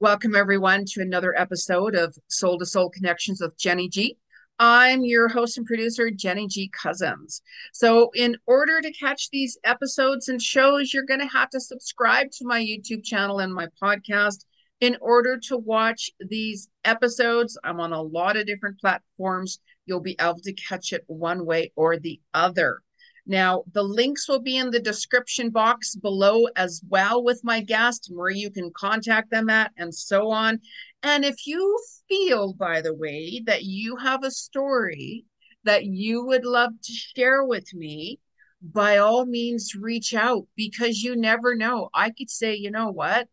Welcome, everyone, to another episode of Soul to Soul Connections with Jeni Ji. I'm your host and producer, Jeni Ji. Cousins. So, in order to catch these episodes and shows, you're going to have to subscribe to my YouTube channel and my podcast. In order to watch these episodes, I'm on a lot of different platforms. You'll be able to catch it one way or the other. Now, the links will be in the description box below as well with my guest, where you can contact them at, and so on. And if you feel, by the way, that you have a story that you would love to share with me, by all means, reach out because you never know. I could say, you know what?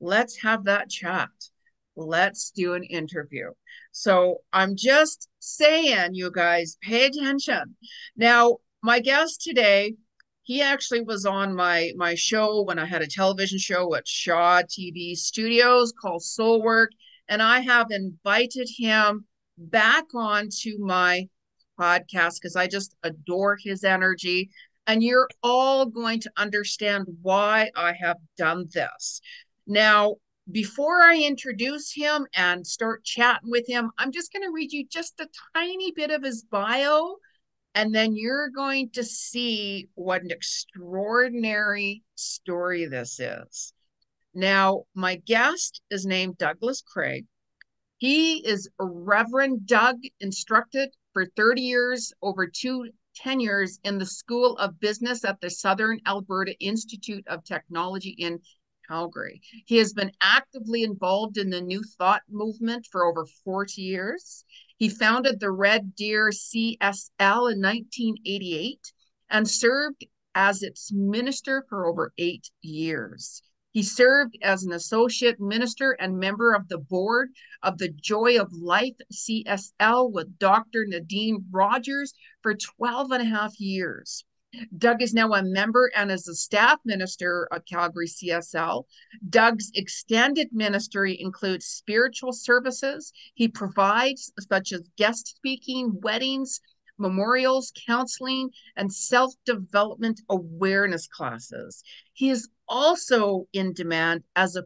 Let's have that chat. Let's do an interview. So I'm just saying, you guys, pay attention. Now, my guest today, he actually was on my my show when I had a television show at Shaw TV Studios called Soul Work, and I have invited him back on to my podcast because I just adore his energy. And you're all going to understand why I have done this. Now, before I introduce him and start chatting with him, I'm just going to read you just a tiny bit of his bio and then you're going to see what an extraordinary story this is. Now, my guest is named Douglas Craig. He is Reverend Doug, instructed for 30 years, over two tenures in the School of Business at the Southern Alberta Institute of Technology in Calgary. He has been actively involved in the New Thought movement for over 40 years. He founded the Red Deer CSL in 1988 and served as its minister for over eight years. He served as an associate minister and member of the board of the Joy of Life CSL with Dr. Nadine Rogers for 12 and a half years. Doug is now a member and is a staff minister at Calgary CSL. Doug's extended ministry includes spiritual services. He provides such as guest speaking, weddings, memorials, counseling, and self development awareness classes. He is also in demand as a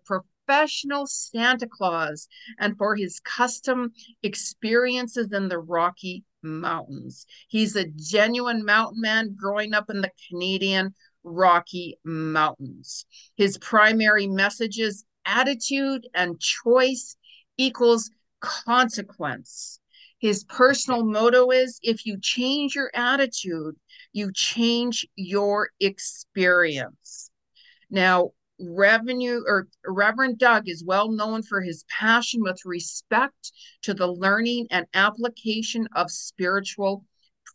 professional Santa Claus and for his custom experiences in the Rocky Mountains. He's a genuine mountain man growing up in the Canadian Rocky Mountains. His primary message is attitude and choice equals consequence. His personal motto is if you change your attitude, you change your experience. Now, revenue or Reverend Doug is well known for his passion with respect to the learning and application of spiritual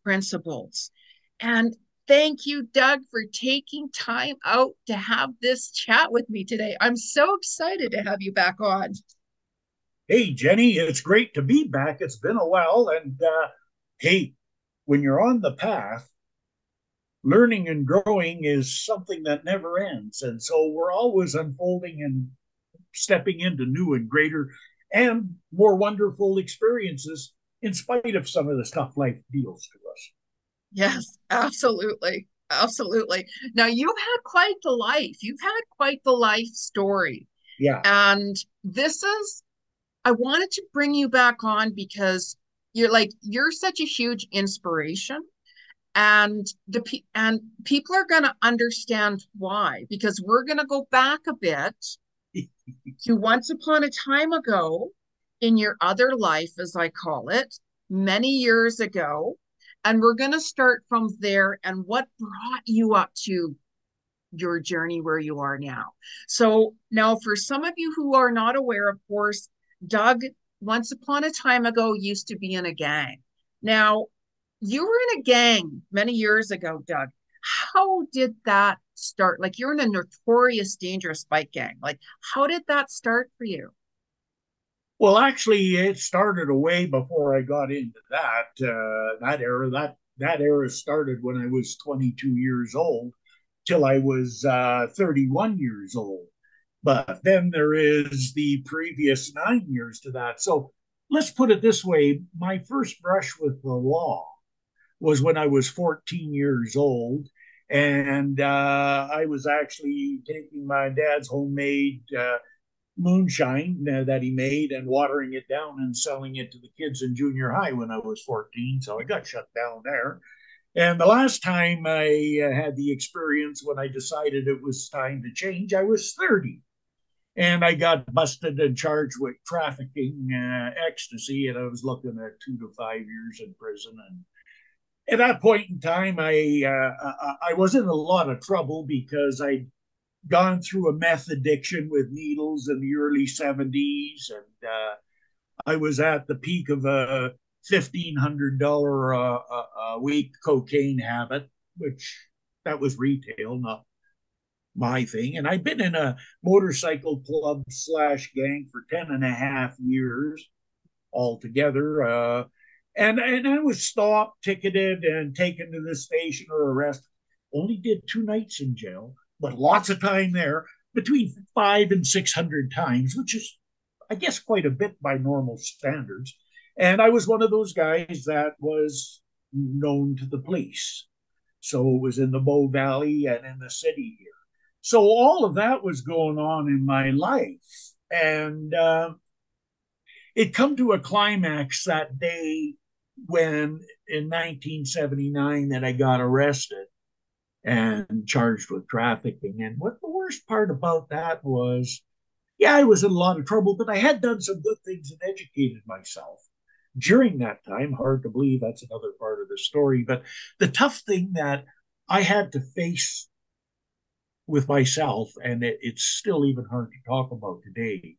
principles. And thank you, Doug, for taking time out to have this chat with me today. I'm so excited to have you back on. Hey, Jeni, it's great to be back. It's been a while. And uh, hey, when you're on the path, learning and growing is something that never ends. And so we're always unfolding and stepping into new and greater and more wonderful experiences in spite of some of the stuff life deals to us. Yes, absolutely. Absolutely. Now you've had quite the life. You've had quite the life story. Yeah. And this is I wanted to bring you back on because you're like you're such a huge inspiration and the and people are going to understand why because we're going to go back a bit to once upon a time ago in your other life as i call it many years ago. And we're going to start from there. And what brought you up to your journey where you are now? So now for some of you who are not aware of course doug once upon a time ago used to be in a gang. Now you were in a gang many years ago, Doug. How did that start? Like you're in a notorious dangerous bike gang. Like how did that start for you? Well, actually, it started away before I got into that uh, that era. That that era started when I was 22 years old till I was uh, 31 years old. But then there is the previous nine years to that. So let's put it this way my first brush with the law was when I was 14 years old. And uh, I was actually taking my dad's homemade uh, moonshine uh, that he made and watering it down and selling it to the kids in junior high when I was 14. So I got shut down there. And the last time I uh, had the experience when I decided it was time to change, I was 30. And I got busted and charged with trafficking uh, ecstasy, and I was looking at two to five years in prison. And at that point in time, I uh, I was in a lot of trouble because I'd gone through a meth addiction with needles in the early 70s, and uh, I was at the peak of a fifteen hundred dollar uh, a week cocaine habit, which that was retail, not my thing. And I've been in a motorcycle club slash gang for ten and a half years altogether. And and I was stopped, ticketed, and taken to the station or arrested. Only did two nights in jail, but lots of time there, between five and six hundred times, which is, I guess, quite a bit by normal standards. And I was one of those guys that was known to the police. So it was in the Bow Valley and in the city here. So all of that was going on in my life. And uh, it come to a climax that day when in 1979 that I got arrested and charged with trafficking. And what the worst part about that was, yeah, I was in a lot of trouble, but I had done some good things and educated myself during that time. Hard to believe that's another part of the story. But the tough thing that I had to face with myself, and it, it's still even hard to talk about today,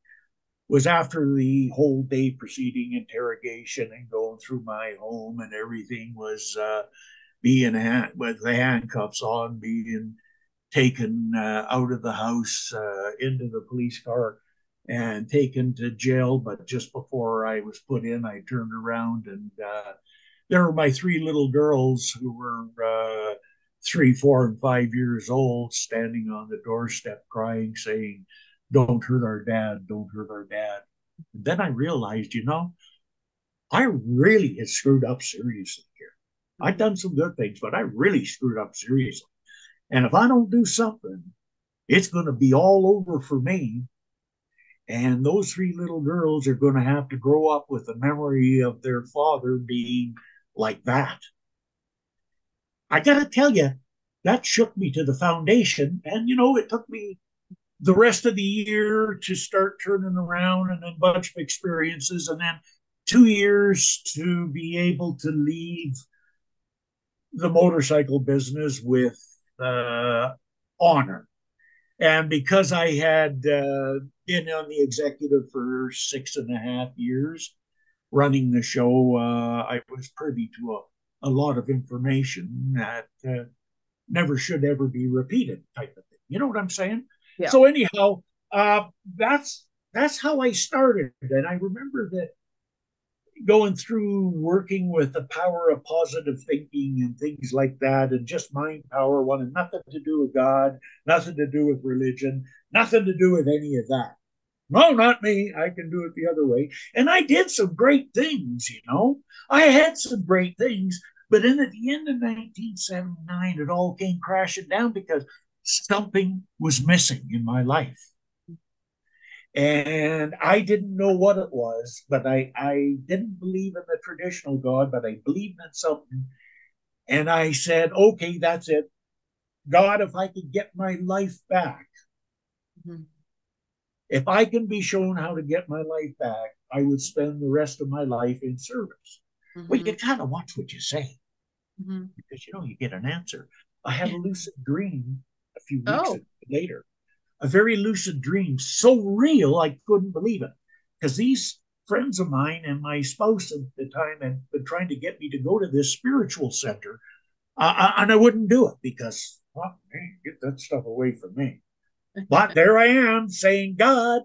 was after the whole day preceding interrogation and going through my home and everything was uh, being hand, with the handcuffs on, being taken uh, out of the house uh, into the police car and taken to jail. But just before I was put in, I turned around and uh, there were my three little girls who were uh, three, four, and five years old standing on the doorstep crying, saying, Don't hurt our dad, don't hurt our dad. And then I realized, you know, I really had screwed up seriously here. I've done some good things, but I really screwed up seriously. And if I don't do something, it's going to be all over for me. And those three little girls are going to have to grow up with the memory of their father being like that. I got to tell you, that shook me to the foundation. And, you know, it took me the rest of the year to start turning around and a bunch of experiences. And then two years to be able to leave the motorcycle business with uh, honor. And because I had uh, been on the executive for six and a half years, running the show, uh, I was privy to a, a lot of information that uh, never should ever be repeated, type of thing. You know what I'm saying? Yeah. So anyhow, uh, that's that's how I started, and I remember that going through working with the power of positive thinking and things like that, and just mind power wanted nothing to do with God, nothing to do with religion, nothing to do with any of that. No, not me. I can do it the other way. And I did some great things, you know. I had some great things, but then at the end of 1979, it all came crashing down because something was missing in my life. And I didn't know what it was, but I, I didn't believe in the traditional God, but I believed in something. And I said, okay, that's it. God, if I could get my life back, mm-hmm. if I can be shown how to get my life back, I would spend the rest of my life in service. Mm-hmm. Well, you kind of watch what you say mm-hmm. because you know you get an answer. I had a lucid dream a few weeks oh. later a very lucid dream, so real I couldn't believe it. Because these friends of mine and my spouse at the time had been trying to get me to go to this spiritual center, uh, and I wouldn't do it because, well, man, get that stuff away from me. but there I am saying, God,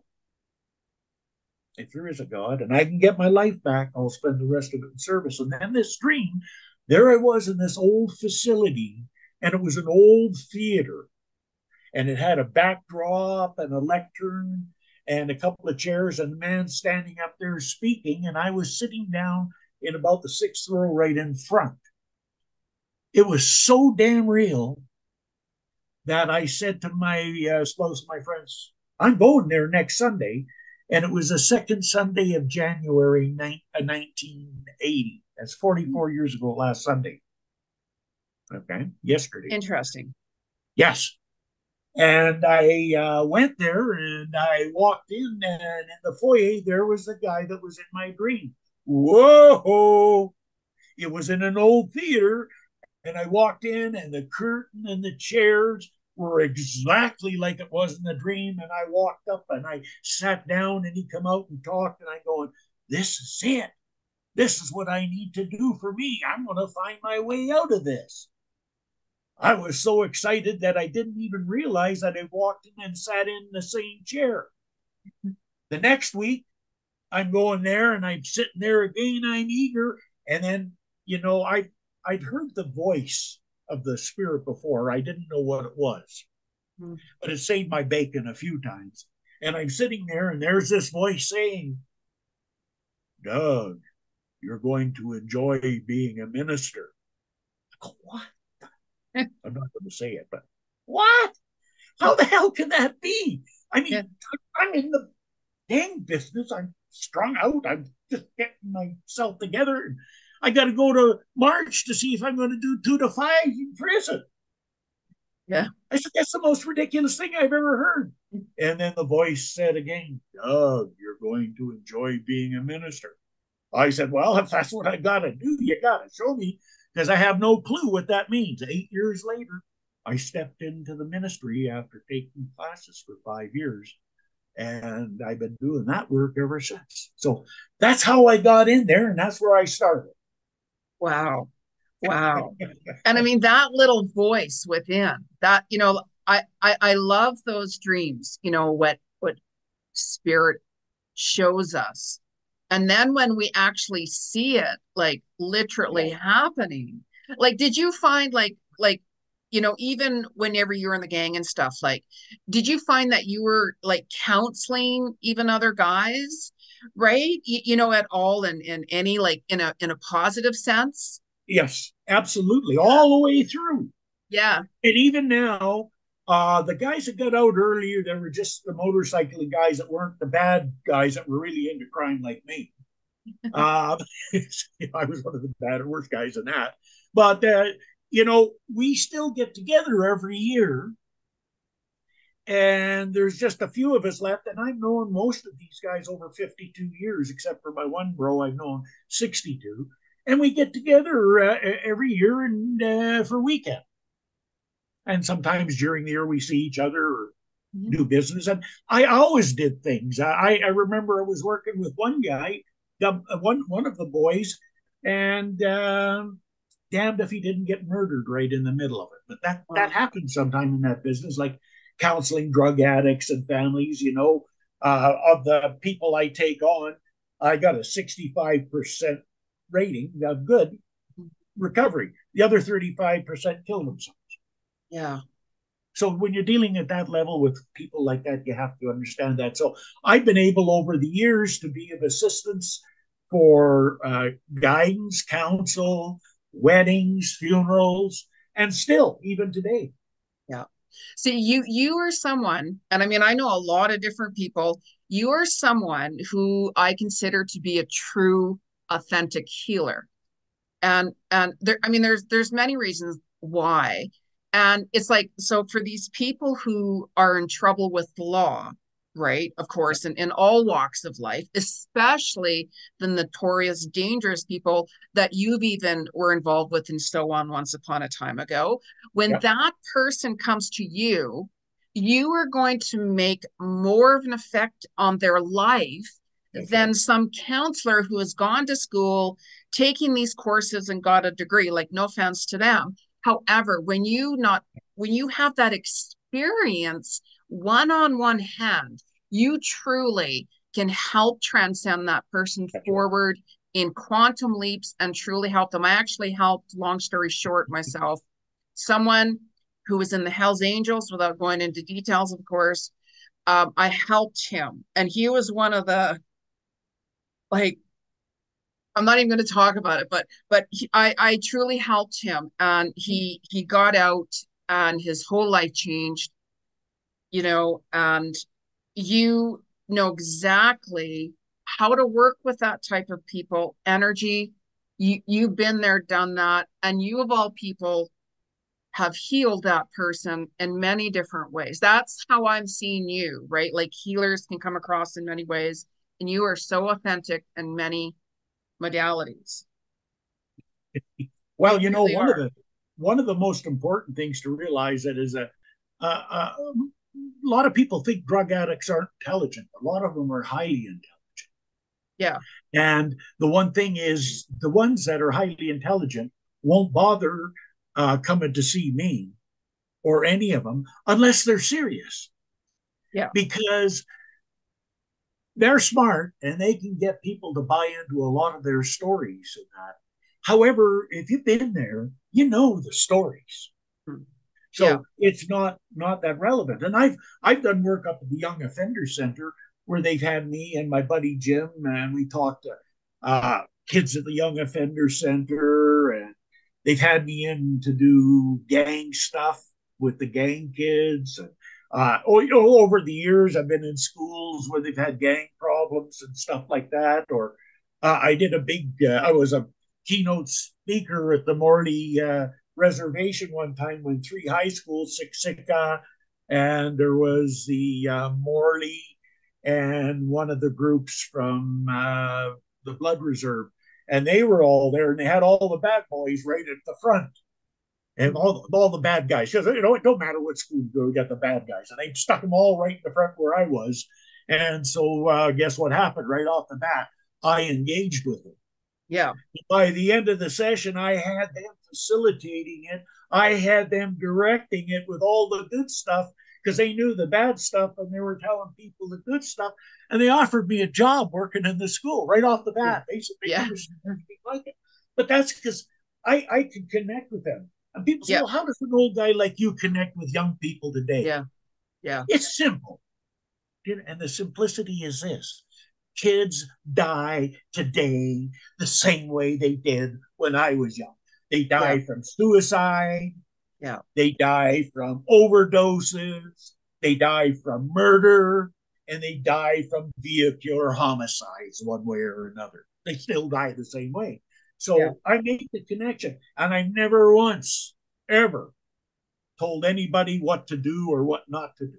if there is a God and I can get my life back, I'll spend the rest of it in service. And then this dream there I was in this old facility, and it was an old theater, and it had a backdrop and a lectern and a couple of chairs, and a man standing up there speaking, and I was sitting down in about the sixth row right in front. It was so damn real that I said to my uh, spouse, my friends, I'm going there next Sunday. And it was the second Sunday of January 1980. Uh, That's 44 years ago last Sunday. Okay, yesterday. Interesting. Yes. And I uh, went there and I walked in, and in the foyer, there was the guy that was in my dream. Whoa! It was in an old theater, and I walked in, and the curtain and the chairs were exactly like it was in the dream. And I walked up and I sat down, and he come out and talked, and I going, "This is it. This is what I need to do for me. I'm going to find my way out of this." I was so excited that I didn't even realize that I walked in and sat in the same chair. The next week, I'm going there and I'm sitting there again. I'm eager, and then you know I I'd heard the voice of the spirit before. I didn't know what it was, mm. but it saved my bacon a few times. And I'm sitting there, and there's this voice saying, "Doug, you're going to enjoy being a minister." I go, what? I'm not going to say it, but what? How the hell can that be? I mean, yeah. I'm in the dang business. I'm strung out. I'm just getting myself together. I got to go to March to see if I'm going to do two to five in prison. Yeah. I said, that's the most ridiculous thing I've ever heard. And then the voice said again, Doug, you're going to enjoy being a minister. I said, well, if that's what I got to do, you got to show me because I have no clue what that means. Eight years later, I stepped into the ministry after taking classes for five years. And I've been doing that work ever since. So that's how I got in there, and that's where I started. Wow. Wow. and I mean, that little voice within that, you know, I, I, I love those dreams, you know, what, what spirit shows us and then when we actually see it like literally happening like did you find like like you know even whenever you're in the gang and stuff like did you find that you were like counseling even other guys right? You, you know at all in in any like in a in a positive sense? Yes absolutely all the way through. Yeah. And even now uh, the guys that got out earlier, they were just the motorcycling guys that weren't the bad guys that were really into crime like me. uh, I was one of the bad or worst guys in that. But, uh, you know, we still get together every year. And there's just a few of us left. And I've known most of these guys over 52 years, except for my one bro I've known 62. And we get together uh, every year and uh, for weekend and sometimes during the year we see each other or mm-hmm. do business. And I always did things. I, I remember I was working with one guy, one one of the boys, and uh, damned if he didn't get murdered right in the middle of it. But that that happens sometime in that business, like counseling drug addicts and families. You know, uh, of the people I take on, I got a sixty-five percent rating of good mm-hmm. recovery. The other thirty-five percent kill themselves. Yeah. So when you're dealing at that level with people like that, you have to understand that. So I've been able over the years to be of assistance for uh, guidance, counsel, weddings, funerals, and still even today. Yeah. See, you you are someone, and I mean, I know a lot of different people. You are someone who I consider to be a true, authentic healer, and and there. I mean, there's there's many reasons why and it's like, so for these people who are in trouble with the law, right? Of course, and in all walks of life, especially the notorious, dangerous people that you've even were involved with and so on once upon a time ago. When yeah. that person comes to you, you are going to make more of an effect on their life than some counselor who has gone to school, taking these courses and got a degree. Like, no offense to them, However, when you not when you have that experience one on one hand, you truly can help transcend that person forward in quantum leaps and truly help them. I actually helped, long story short, myself, someone who was in the Hells Angels, without going into details, of course. Um, I helped him, and he was one of the like I'm not even going to talk about it, but but he, I I truly helped him, and he he got out, and his whole life changed. You know, and you know exactly how to work with that type of people, energy. You you've been there, done that, and you of all people have healed that person in many different ways. That's how I'm seeing you, right? Like healers can come across in many ways, and you are so authentic in many modalities. well, you know, really one are. of the one of the most important things to realize that is a, a, a, a lot of people think drug addicts aren't intelligent. A lot of them are highly intelligent. Yeah. And the one thing is, the ones that are highly intelligent won't bother uh, coming to see me or any of them unless they're serious. Yeah. Because they're smart and they can get people to buy into a lot of their stories and that. However, if you've been there, you know the stories. Hmm. So yeah. it's not not that relevant. And I've I've done work up at the Young Offender Center where they've had me and my buddy Jim and we talked to uh, kids at the Young Offender Center and they've had me in to do gang stuff with the gang kids and uh, oh, over the years, I've been in schools where they've had gang problems and stuff like that. Or uh, I did a big, uh, I was a keynote speaker at the Morley uh, Reservation one time when three high schools, Siksika, and there was the uh, Morley and one of the groups from uh, the Blood Reserve. And they were all there and they had all the bad boys right at the front and all the, all the bad guys. Because you know it don't matter what school you go, you got the bad guys, and they stuck them all right in the front where I was. And so, uh, guess what happened right off the bat? I engaged with them. Yeah. By the end of the session, I had them facilitating it. I had them directing it with all the good stuff because they knew the bad stuff and they were telling people the good stuff. And they offered me a job working in the school right off the bat. They said, yeah. like it. But that's because I, I could connect with them. And people say, well, how does an old guy like you connect with young people today? Yeah. Yeah. It's simple. And the simplicity is this kids die today the same way they did when I was young. They die yeah. from suicide. Yeah. They die from overdoses. They die from murder. And they die from vehicular homicides, one way or another. They still die the same way. So yeah. I made the connection, and I never once, ever told anybody what to do or what not to do.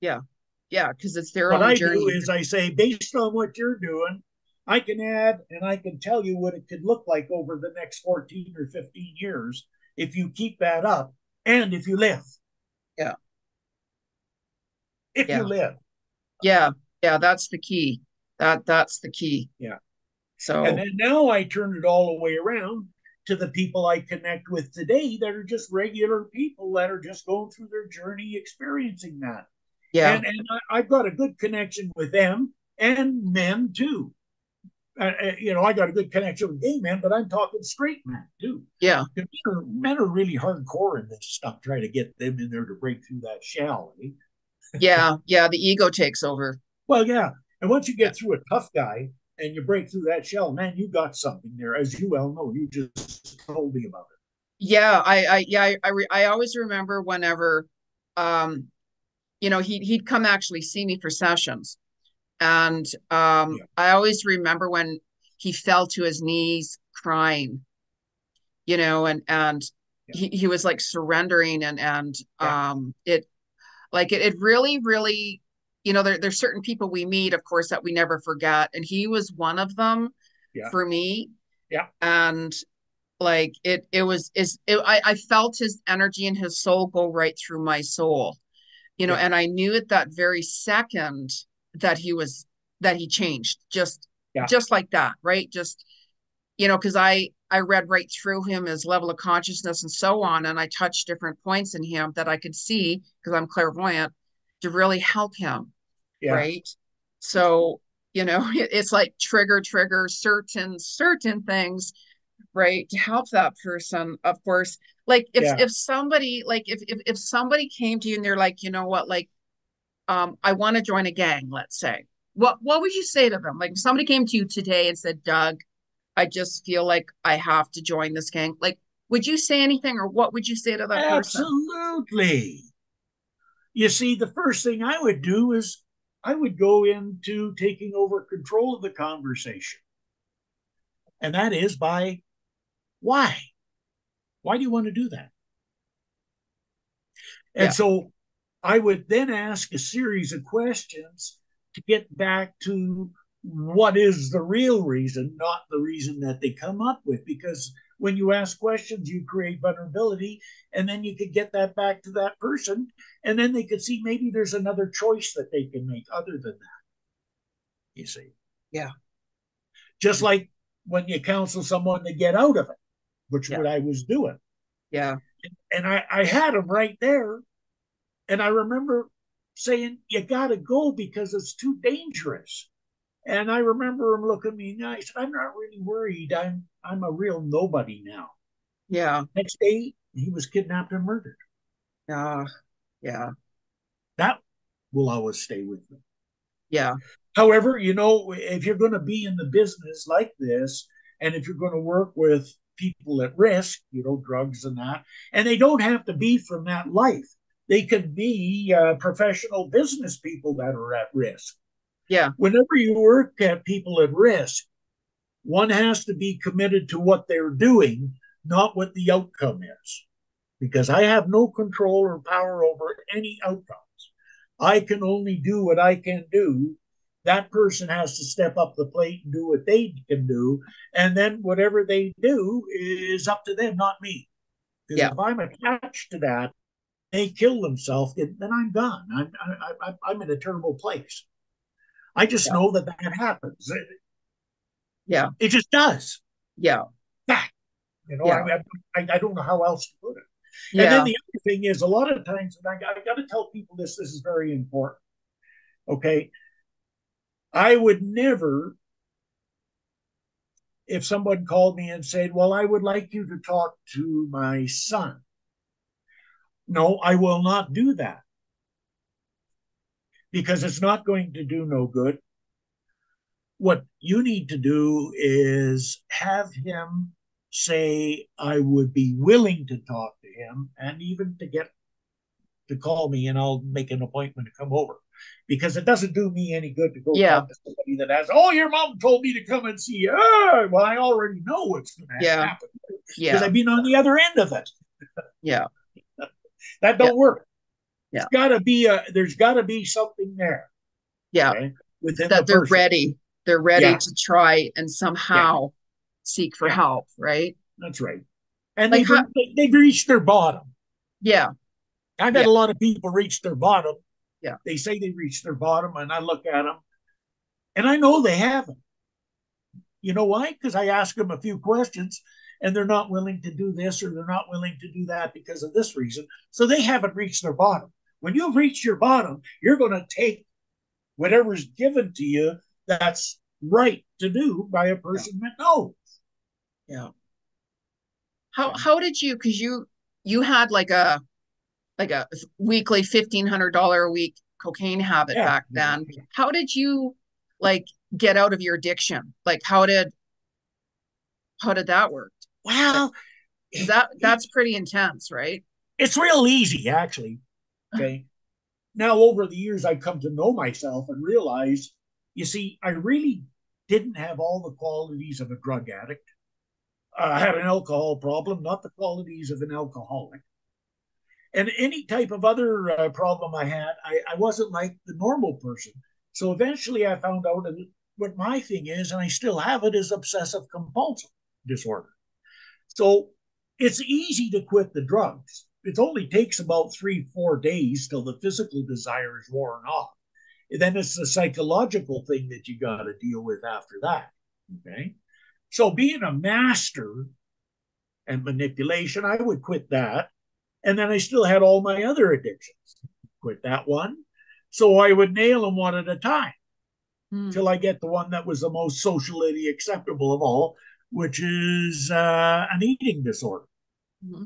Yeah. Yeah, because it's their what own I journey. do is I say, based on what you're doing, I can add and I can tell you what it could look like over the next 14 or 15 years if you keep that up and if you live. Yeah. If yeah. you live. Yeah. Yeah, that's the key. That that's the key. Yeah. So and then now I turn it all the way around to the people I connect with today that are just regular people that are just going through their journey experiencing that. Yeah. And, and I, have got a good connection with them and men too. Uh, uh, you know, I got a good connection with gay men, but I'm talking straight men too. Yeah. Men are, men are really hardcore in this stuff, trying to get them in there to break through that shell. Eh? yeah. Yeah. The ego takes over. Well, yeah. And once you get yeah. through a tough guy, and you break through that shell, man, you got something there, as you well know. You just told me about it. Yeah, I, I yeah, I, I, re, I always remember whenever, um, you know, he he'd come actually see me for sessions, and um, yeah. I always remember when he fell to his knees crying, you know, and and yeah. he he was like surrendering, and and yeah. um, it, like it, it really really you know, there, there's certain people we meet, of course, that we never forget. And he was one of them yeah. for me. Yeah. And like it, it was, is it, I, I felt his energy and his soul go right through my soul, you know, yeah. and I knew at that very second that he was, that he changed just, yeah. just like that. Right. Just, you know, cause I, I read right through him, his level of consciousness and so on. And I touched different points in him that I could see because I'm clairvoyant to really help him yeah. right? So, you know it's like trigger trigger certain certain things right to help that person of course like if yeah. if somebody like if, if if somebody came to you and they're like you know what like um i want to join a gang let's say what what would you say to them like if somebody came to you today and said doug i just feel like i have to join this gang like would you say anything or what would you say to that absolutely. person absolutely you see the first thing i would do is I would go into taking over control of the conversation. And that is by why? Why do you want to do that? And yeah. so I would then ask a series of questions to get back to what is the real reason, not the reason that they come up with. Because when you ask questions, you create vulnerability, and then you could get that back to that person, and then they could see maybe there's another choice that they can make other than that. You see? Yeah. Just like when you counsel someone to get out of it, which yeah. what I was doing. Yeah. And I, I had them right there. And I remember saying, You got to go because it's too dangerous. And I remember him looking at me and I said, I'm not really worried. I'm I'm a real nobody now. Yeah. Next day he was kidnapped and murdered. Yeah. Yeah. That will always stay with me. Yeah. However, you know, if you're going to be in the business like this, and if you're going to work with people at risk, you know, drugs and that, and they don't have to be from that life. They could be uh, professional business people that are at risk. Yeah. Whenever you work at people at risk, one has to be committed to what they're doing, not what the outcome is. Because I have no control or power over any outcomes. I can only do what I can do. That person has to step up the plate and do what they can do. And then whatever they do is up to them, not me. Because yeah. if I'm attached to that, they kill themselves, then I'm gone. I'm, I, I'm in a terrible place. I just yeah. know that that happens. Yeah. It just does. Yeah. Fact. You know, yeah. I, I, I, don't know how else to put it. Yeah. And then the other thing is, a lot of times, and I, I got to tell people this, this is very important. Okay. I would never, if someone called me and said, Well, I would like you to talk to my son. No, I will not do that because it's not going to do no good. What you need to do is have him say, I would be willing to talk to him and even to get to call me and I'll make an appointment to come over. Because it doesn't do me any good to go yeah. talk to somebody that has, oh, your mom told me to come and see you. Oh, well, I already know what's going to yeah. happen. Yeah. Because I've been on the other end of it. Yeah. that don't yeah. work. Yeah. It's gotta be a there's gotta be something there. Yeah. Okay? Within that the they're ready. They're ready yeah. to try and somehow yeah. seek for help, right? That's right. And like they've, how, they've reached their bottom. Yeah. I've had a lot of people reach their bottom. Yeah. They say they reached their bottom, and I look at them, and I know they haven't. You know why? Because I ask them a few questions, and they're not willing to do this or they're not willing to do that because of this reason. So they haven't reached their bottom. When you reach your bottom, you're going to take whatever's given to you that's right to do by a person yeah. that knows. Yeah. How how did you because you you had like a like a weekly fifteen hundred dollar a week cocaine habit yeah. back then. How did you like get out of your addiction? Like how did how did that work? Well, that that's pretty intense, right? It's real easy, actually. Okay. now, over the years, I've come to know myself and realize, you see, I really didn't have all the qualities of a drug addict. I had an alcohol problem, not the qualities of an alcoholic. And any type of other uh, problem I had, I, I wasn't like the normal person. So eventually I found out what my thing is, and I still have it, is obsessive compulsive disorder. So it's easy to quit the drugs. It only takes about three, four days till the physical desire is worn off. And then it's the psychological thing that you got to deal with after that. Okay. So being a master and manipulation, I would quit that. And then I still had all my other addictions. Quit that one. So I would nail them one at a time. mm. till I get the one that was the most socially acceptable of all, which is uh, an eating disorder. Mm-hmm.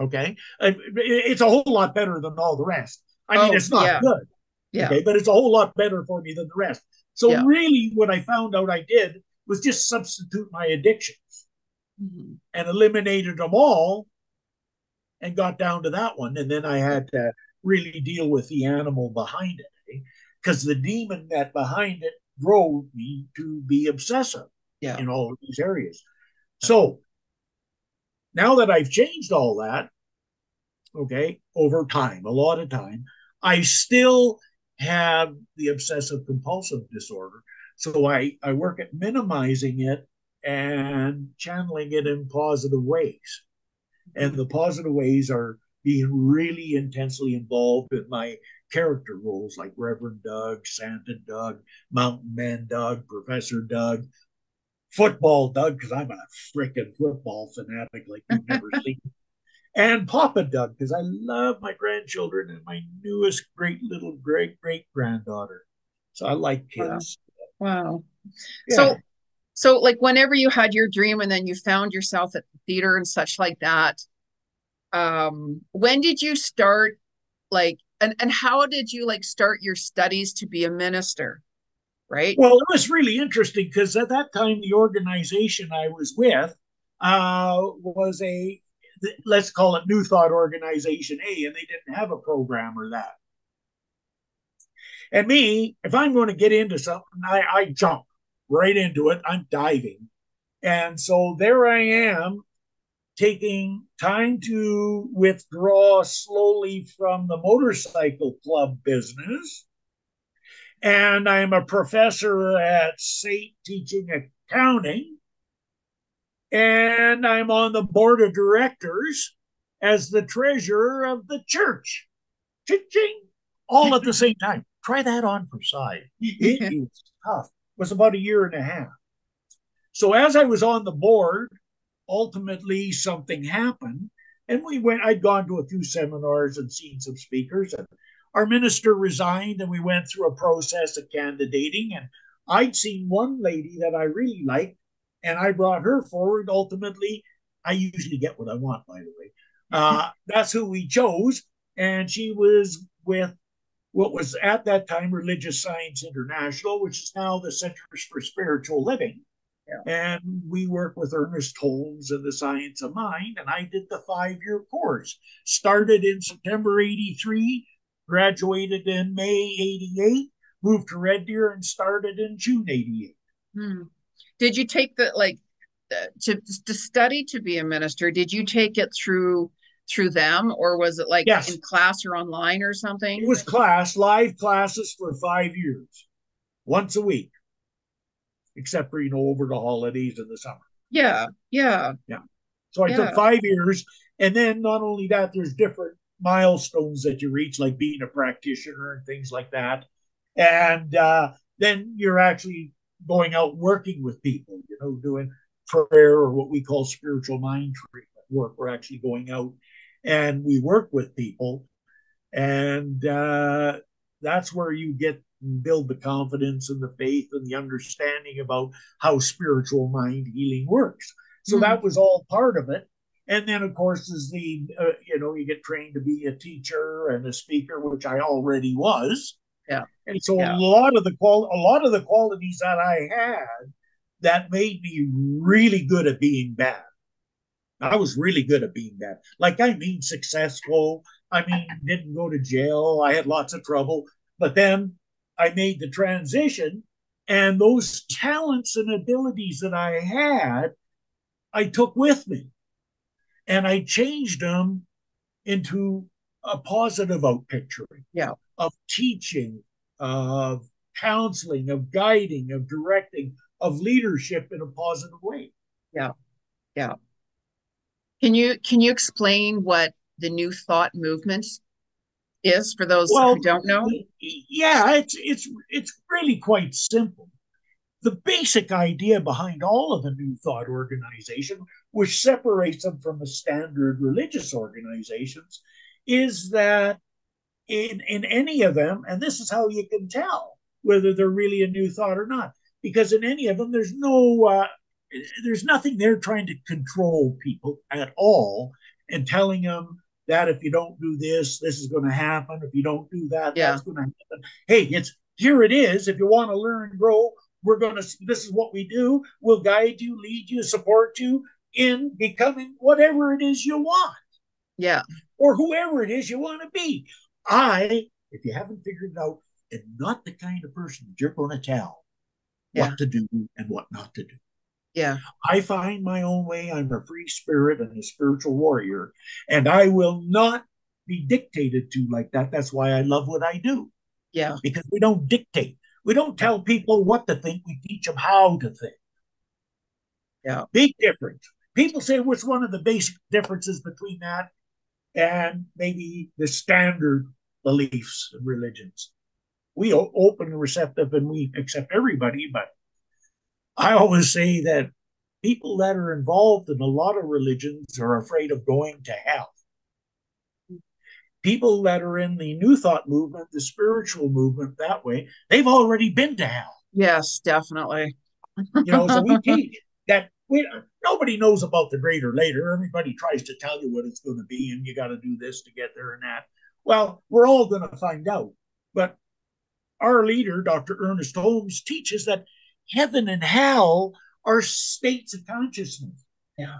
Okay, it's a whole lot better than all the rest. I mean, oh, it's not yeah. good. Yeah. Okay, but it's a whole lot better for me than the rest. So yeah. really, what I found out I did was just substitute my addictions mm-hmm. and eliminated them all, and got down to that one. And then I had to really deal with the animal behind it, because eh? the demon that behind it drove me to be obsessive yeah. in all of these areas. So now that I've changed all that, okay, over time, a lot of time, I still have the obsessive compulsive disorder. So I, I work at minimizing it and channeling it in positive ways. And mm-hmm. the positive ways are being really intensely involved in my character roles like Reverend Doug, Santa Doug, Mountain Man Doug, Professor Doug, Football Doug, because I'm a freaking football fanatic like you've never seen and Papa Doug because I love my grandchildren and my newest great little great great granddaughter. So I like kids. Wow. wow. Yeah. So so like whenever you had your dream and then you found yourself at the theater and such like that, um, when did you start like and, and how did you like start your studies to be a minister? Right. Well, it was really interesting because at that time the organization I was with uh, was a let's call it New Thought Organization A, and they didn't have a program or that. And me, if I'm going to get into something, I, I jump right into it. I'm diving. And so there I am taking time to withdraw slowly from the motorcycle club business. And I'm a professor at SAIT teaching accounting and I'm on the board of directors as the treasurer of the church. Ching, all at the same time. Try that on for size. It is tough. It was about a year and a half. So as I was on the board, ultimately something happened, and we went. I'd gone to a few seminars and seen some speakers, and our minister resigned, and we went through a process of candidating. And I'd seen one lady that I really liked and I brought her forward. Ultimately, I usually get what I want, by the way. Uh, that's who we chose, and she was with what was at that time Religious Science International, which is now the Centers for Spiritual Living. Yeah. And we work with Ernest Holmes and the Science of Mind, and I did the five year course. Started in September 83, graduated in May 88, moved to Red Deer, and started in June 88. Hmm did you take the like to to study to be a minister did you take it through through them or was it like yes. in class or online or something it was class live classes for five years once a week except for you know over the holidays in the summer yeah yeah yeah so i yeah. took five years and then not only that there's different milestones that you reach like being a practitioner and things like that and uh, then you're actually going out working with people, you know, doing prayer or what we call spiritual mind treatment work. We're actually going out and we work with people. And uh, that's where you get build the confidence and the faith and the understanding about how spiritual mind healing works. So mm-hmm. that was all part of it. And then, of course, is the uh, you know you get trained to be a teacher and a speaker, which I already was. Yeah. And so yeah. a lot of the qual a lot of the qualities that I had that made me really good at being bad. I was really good at being bad. Like I mean successful. I mean didn't go to jail. I had lots of trouble. But then I made the transition and those talents and abilities that I had, I took with me. And I changed them into a positive out picturing. Yeah of teaching, of counseling, of guiding, of directing, of leadership in a positive way. Yeah. Yeah. Can you can you explain what the new thought movement is for those well, who don't know? Yeah, it's it's it's really quite simple. The basic idea behind all of the new thought organization, which separates them from the standard religious organizations, is that in in any of them, and this is how you can tell. whether they're really a new thought or not. Because in any of them, there's no, uh, there's nothing there trying to control people at all and telling them that if you don't do this, this is going to happen. If you don't do that, yeah. that's going to happen. Hey, it's here it is. If you want to learn and grow, we're going to, this is what we do. We'll guide you, lead you, support you in becoming whatever it is you want. Yeah. Or whoever it is you want to be. I, if you haven't figured it out, am not the kind of person that you're going to tell yeah. what to do and what not to do. Yeah. I find my own way. I'm a free spirit and a spiritual warrior, and I will not be dictated to like that. That's why I love what I do. Yeah. Because we don't dictate. We don't tell people what to think. We teach them how to think. Yeah. Big difference. People say what's one of the basic differences between that and maybe the standard beliefs and religions. We are open and receptive and we accept everybody, but I always say that people that are involved in a lot of religions are afraid of going to hell. People that are in the New Thought movement, the spiritual movement, that way, they've already been to hell. Yes, definitely. you know, so we teach that we, nobody knows about the greater later. Everybody tries to tell you what it's going to be, and you got to do this to get there and that. Well, we're all going to find out. But our leader, Dr. Ernest Holmes, teaches that heaven and hell are states of consciousness. Yeah.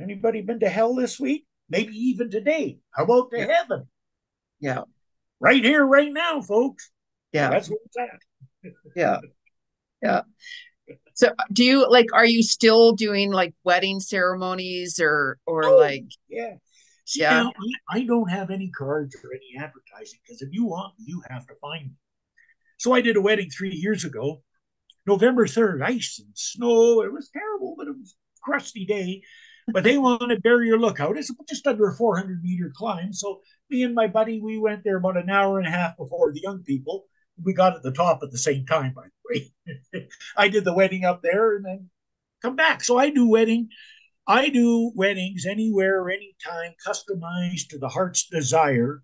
Anybody been to hell this week? Maybe even today. How about to yeah. heaven? Yeah. Right here, right now, folks. Yeah. That's where it's at. yeah. Yeah. So do you like are you still doing like wedding ceremonies or or oh, like yeah. See, yeah. Now, I don't have any cards or any advertising because if you want, you have to find me. So I did a wedding three years ago November 3rd, ice and snow. It was terrible, but it was a crusty day. But they wanted Barrier Lookout. It's just under a 400 meter climb. So me and my buddy, we went there about an hour and a half before the young people. We got at the top at the same time, by the way. I did the wedding up there and then come back. So I do wedding. I do weddings anywhere, anytime, customized to the heart's desire,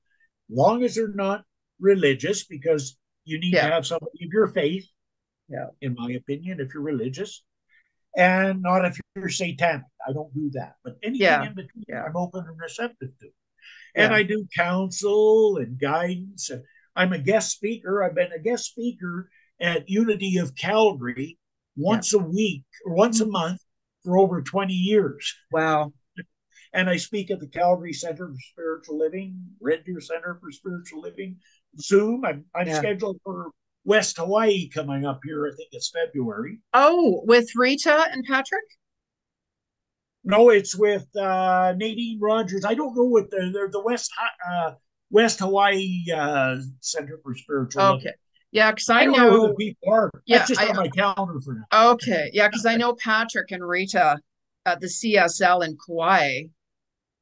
long as they're not religious, because you need yeah. to have somebody of your faith yeah. in my opinion, if you're religious, and not if you're satanic. I don't do that. But anything yeah. in between, yeah. I'm open and receptive to. And I do counsel and guidance. And I'm a guest speaker. I've been a guest speaker at Unity of Calgary once a week or once a mm-hmm. month for over 20 years. Wow. And I speak at the Calgary Center for Spiritual Living, Red Deer Center for Spiritual Living, Zoom. I'm, I'm scheduled for West Hawaii coming up here. I think it's February. Oh, with Rita and Patrick? No, it's with uh, Nadine Rogers. I don't know what the they're the West uh, West Hawaii uh, Center for Spiritual. Okay. Yeah, because I, I, know, know who the people are. Yeah, That's just I, on my calendar for now. Okay, yeah, because I know Patrick and Rita at the CSL in Kauai.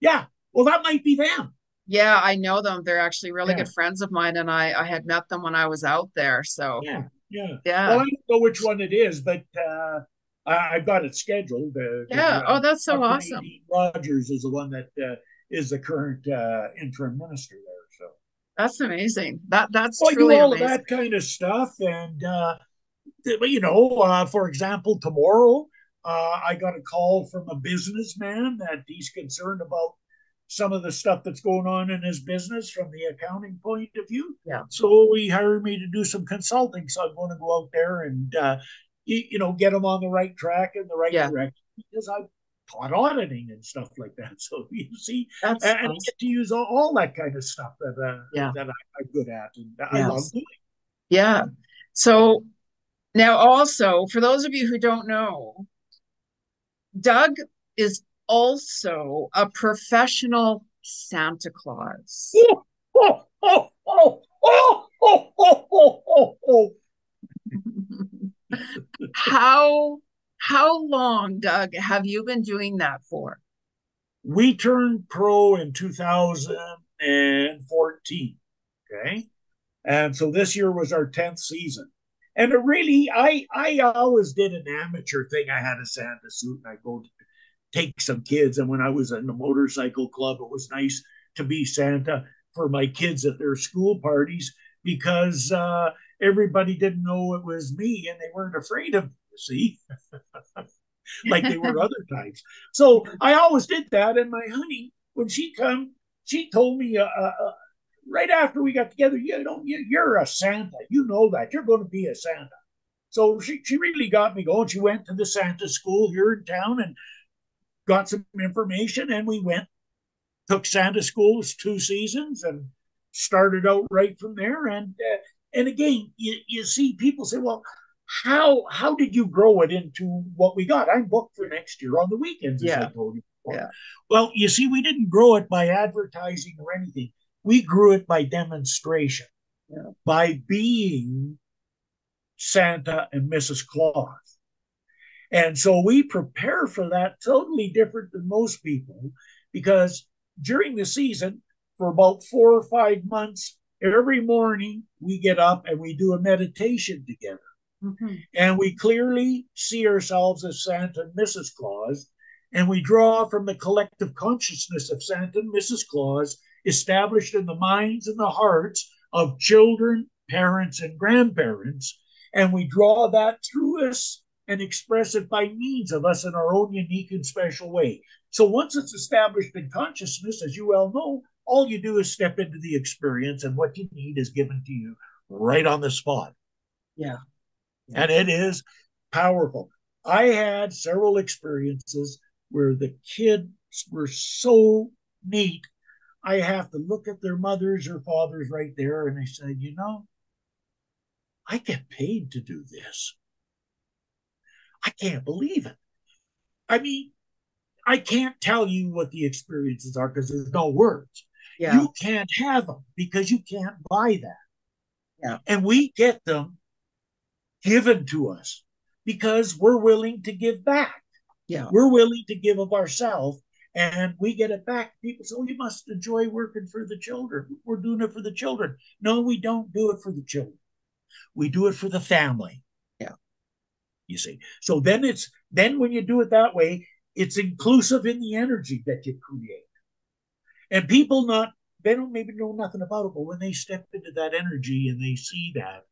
Yeah, well, that might be them. Yeah, I know them. They're actually really yeah. good friends of mine, and I I had met them when I was out there. So yeah, yeah, yeah. Well, I don't know which one it is, but uh, I, have got it scheduled. Uh, yeah. oh, that's so awesome. Rogers is the one that uh, is the current uh, interim minister there. So that's amazing. That that's well, truly I do all amazing. of that kind of stuff, and uh, you know, uh, for example, tomorrow. Uh, I got a call from a businessman that he's concerned about some of the stuff that's going on in his business from the accounting point of view. Yeah. So he hired me to do some consulting. So I'm going to go out there and, uh, you, you, know, get him on the right track in the right yeah. direction because I've taught auditing and stuff like that. So you see, that's and, I get to use all, all, that kind of stuff that uh, yeah. that I, am good at and yes. I love doing. Yeah. So now also for those of you who don't know, Doug is also a professional Santa Claus. how how long, Doug, have you been doing that for? We turned pro in 2014. Okay. And so this year was our 10th season. And it really, I I always did an amateur thing. I had a Santa suit and I go to take some kids. And when I was in the motorcycle club, it was nice to be Santa for my kids at their school parties because uh, everybody didn't know it was me and they weren't afraid of me, you see, like they were other times. So I always did that. And my honey, when she come, she told me uh, uh, uh right after we got together, you know, you're a Santa. You know that. You're going to be a Santa. So she, she really got me going. She went to the Santa school here in town and got some information, and we went, took Santa schools two seasons, and started out right from there. And uh, and again, you, you see people say, well, how how did you grow it into what we got? I'm booked for next year on the weekends, as yeah. I told you. Before. Yeah. Well, you see, we didn't grow it by advertising or anything. We grew it by demonstration, yeah. by being Santa and Mrs. Claus. And so we prepare for that totally different than most people because during the season, for about four or five months, every morning we get up and we do a meditation together. Mm-hmm. And we clearly see ourselves as Santa and Mrs. Claus. And we draw from the collective consciousness of Santa and Mrs. Claus established in the minds and the hearts of children, parents, and grandparents. And we draw that through us and express it by means of us in our own unique and special way. So once it's established in consciousness, as you well know, all you do is step into the experience and what you need is given to you right on the spot. Yeah. yeah. And it is powerful. I had several experiences where the kids were so neat. I have to look at their mothers or fathers right there and I said, you know, I get paid to do this. I can't believe it. I mean, I can't tell you what the experiences are because there's no words. Yeah. You can't have them because you can't buy that. Yeah. And we get them given to us because we're willing to give back. Yeah. We're willing to give of ourselves and we get it back. People say, oh, you must enjoy working for the children. We're doing it for the children. No, we don't do it for the children. We do it for the family. You see. So then it's then when you do it that way, it's inclusive in the energy that you create. And people not they don't maybe know nothing about it, but when they step into that energy and they see that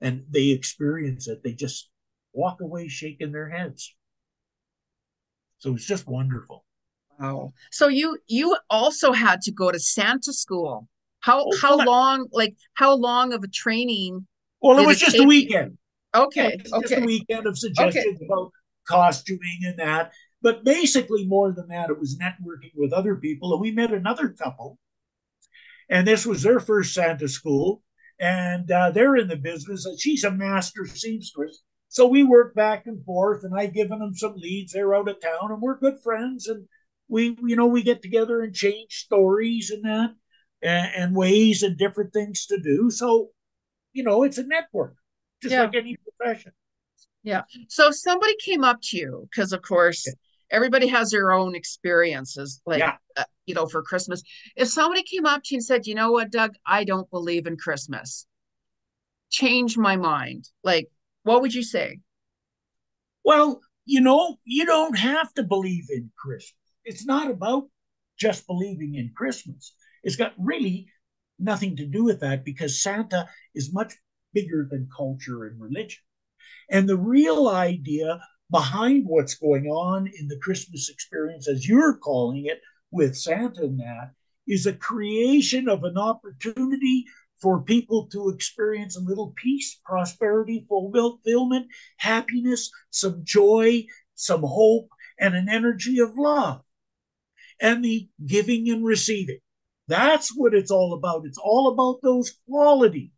and they experience it, they just walk away shaking their heads. So it's just wonderful. Wow. So you you also had to go to Santa school. How oh, how long like how long of a training? Well, it was just a weekend. Okay. okay. Just a weekend of suggestions okay. about costuming and that. But basically, more than that, it was networking with other people. And we met another couple, and this was their first Santa school. And uh, they're in the business. And she's a master seamstress. So we work back and forth, and I've given them some leads. They're out of town, and we're good friends. And we, you know, we get together and change stories and that, and, and ways and different things to do. So, you know, it's a network, just yeah. like any profession. Yeah. So if somebody came up to you, because of course, yeah everybody has their own experiences like yeah. uh, you know for christmas if somebody came up to you and said you know what doug i don't believe in christmas change my mind like what would you say well you know you don't have to believe in christmas it's not about just believing in christmas it's got really nothing to do with that because santa is much bigger than culture and religion and the real idea behind what's going on in the Christmas experience, as you're calling it, with Santa and that, is a creation of an opportunity for people to experience a little peace, prosperity, fulfillment, happiness, some joy, some hope, and an energy of love. And the giving and receiving. That's what it's all about. It's all about those qualities.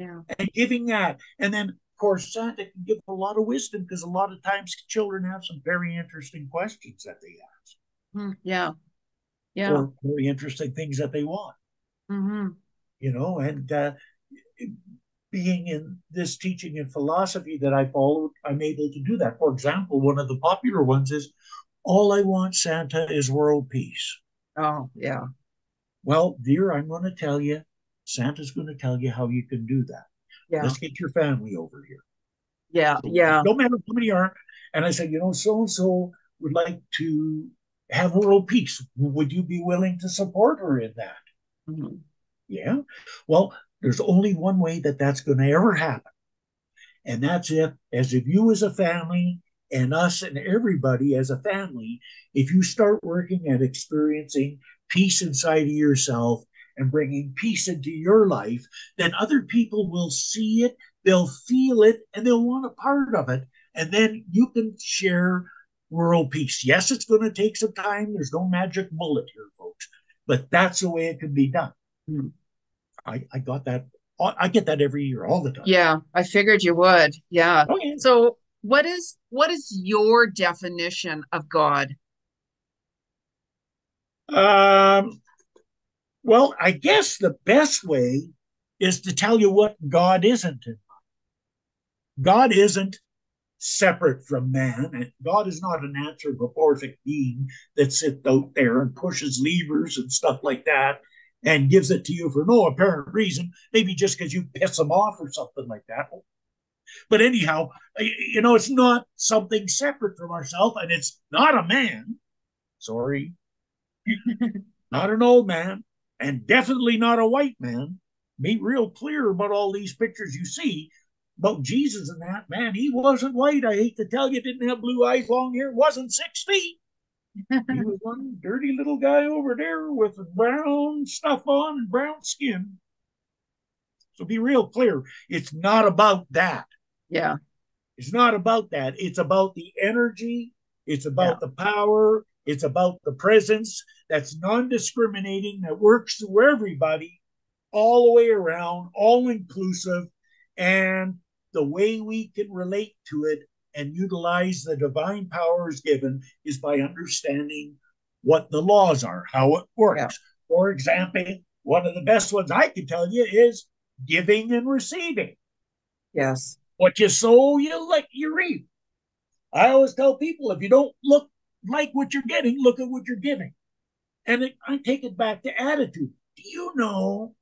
Yeah. And giving that. And then of course, Santa can give a lot of wisdom because a lot of times children have some very interesting questions that they ask. Mm, yeah. Yeah. Or very interesting things that they want. Mm-hmm. You know, and uh, being in this teaching and philosophy that I followed, I'm able to do that. For example, one of the popular ones is all I want, Santa, is world peace. Oh, yeah. Well, dear, I'm going to tell you, Santa's going to tell you how you can do that. Yeah. Let's get your family over here. Yeah, so, yeah. No matter how many are. And I said, you know, so and so would like to have world peace. Would you be willing to support her in that? Mm-hmm. Yeah. Well, There's only one way that that's going to ever happen. And that's if, as if you as a family and us and everybody as a family, if you start working at experiencing peace inside of yourself and bringing peace into your life, then other people will see it, they'll feel it, and they'll want a part of it. And then you can share world peace. Yes, it's going to take some time. There's no magic bullet here, folks, but that's the way it can be done. Hmm. I, I got that. I get that every year, all the time. Yeah, I figured you would. Yeah. Okay. So, what is what is your definition of God? Um, well, I guess the best way is to tell you what God isn't. God isn't separate from man. And God is not an anthropomorphic being that sits out there and pushes levers and stuff like that and gives it to you for no apparent reason, maybe just because you piss him off or something like that. But anyhow, you know, it's not something separate from ourselves, and it's not a man. Sorry. not an old man, and definitely not a white man. Be real clear about all these pictures you see about Jesus and that. Man, he wasn't white. I hate to tell you, didn't have blue eyes, long hair, wasn't six feet. he was one dirty little guy over there with brown stuff on and brown skin. So be real clear. It's not about that. Yeah. It's not about that. It's about the energy. It's about yeah. the power. It's about the presence that's non discriminating, that works through everybody, all the way around, all inclusive. And the way we can relate to it and utilize the divine powers given is by understanding what the laws are, how it works. Yeah. For example, one of the best ones I can tell you is giving and receiving. Yes. What you sow, you like you reap. I always tell people if you don't look like what you're getting, look at what you're giving. And it, I take it back to attitude. Do you know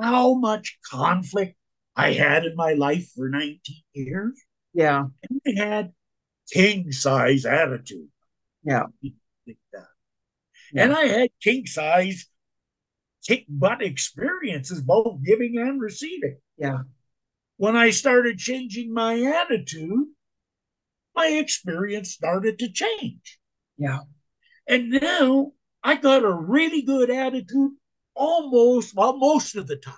how much conflict I had in my life for 19 years? Yeah. And I had king size attitude. Yeah. yeah. And I had king size kick butt experiences, both giving and receiving. Yeah. When I started changing my attitude, my experience started to change. Yeah. And now I got a really good attitude almost, well, most of the time.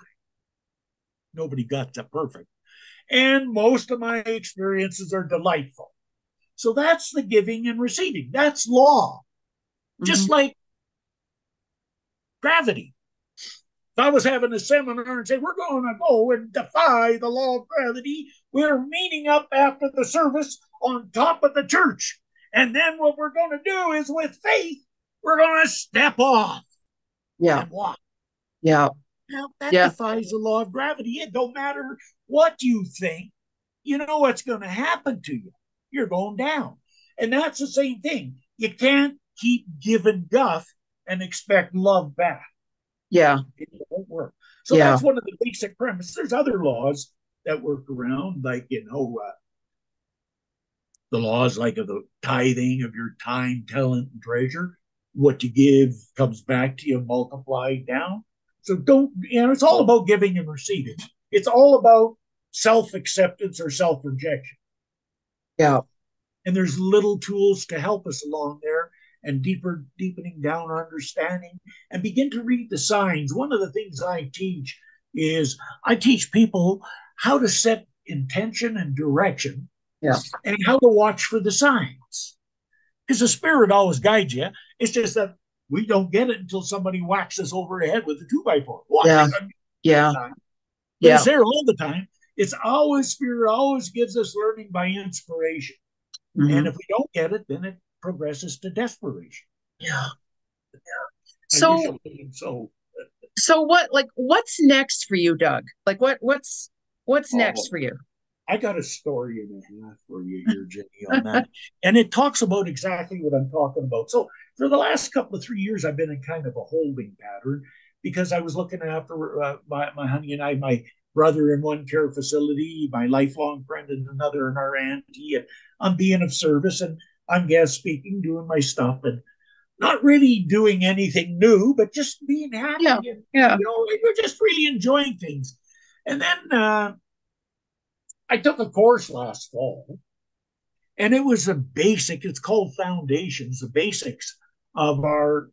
Nobody got that perfect. And most of my experiences are delightful. So that's the giving and receiving. That's law. Mm-hmm. Just like gravity. If I was having a seminar and say, we're going to go and defy the law of gravity, we're meeting up after the service on top of the church. And then what we're going to do is with faith, we're going to step off. Yeah. And walk. Yeah. Now, that yeah. defies the law of gravity. It don't matter what you think, you know what's going to happen to you. You're going down. And that's the same thing. You can't keep giving guff and expect love back. Yeah. It won't work. So yeah. that's one of the basic premises. There's other laws that work around, like, you know, uh, the laws like of the tithing of your time, talent, and treasure. What you give comes back to you multiplied down. So don't, you know, it's all about giving and receiving. It's all about self acceptance or self rejection. Yeah. And there's little tools to help us along there and deeper, deepening down our understanding and begin to read the signs. One of the things I teach is I teach people how to set intention and direction yeah. and how to watch for the signs. Because the spirit always guides you. It's just that we don't get it until somebody whacks us over the head with a two by four. Yeah. Yeah. But yeah. It's there all the time. It's always spirit always gives us learning by inspiration. Mm-hmm. And if we don't get it, then it progresses to desperation. Yeah. yeah. So so so what like what's next for you, Doug? Like what what's what's oh, next for you? I got a story and a half for you here, Jeni, on that. and it talks about exactly what I'm talking about. So for the last couple of three years, I've been in kind of a holding pattern because I was looking after uh, my, my honey and I, my brother in one care facility, my lifelong friend in another, and our auntie. And I'm being of service and I'm guest speaking, doing my stuff, and not really doing anything new, but just being happy. Yeah, and, yeah. You know, we're just really enjoying things. And then uh, I took a course last fall, and it was a basic, it's called Foundations, the basics of our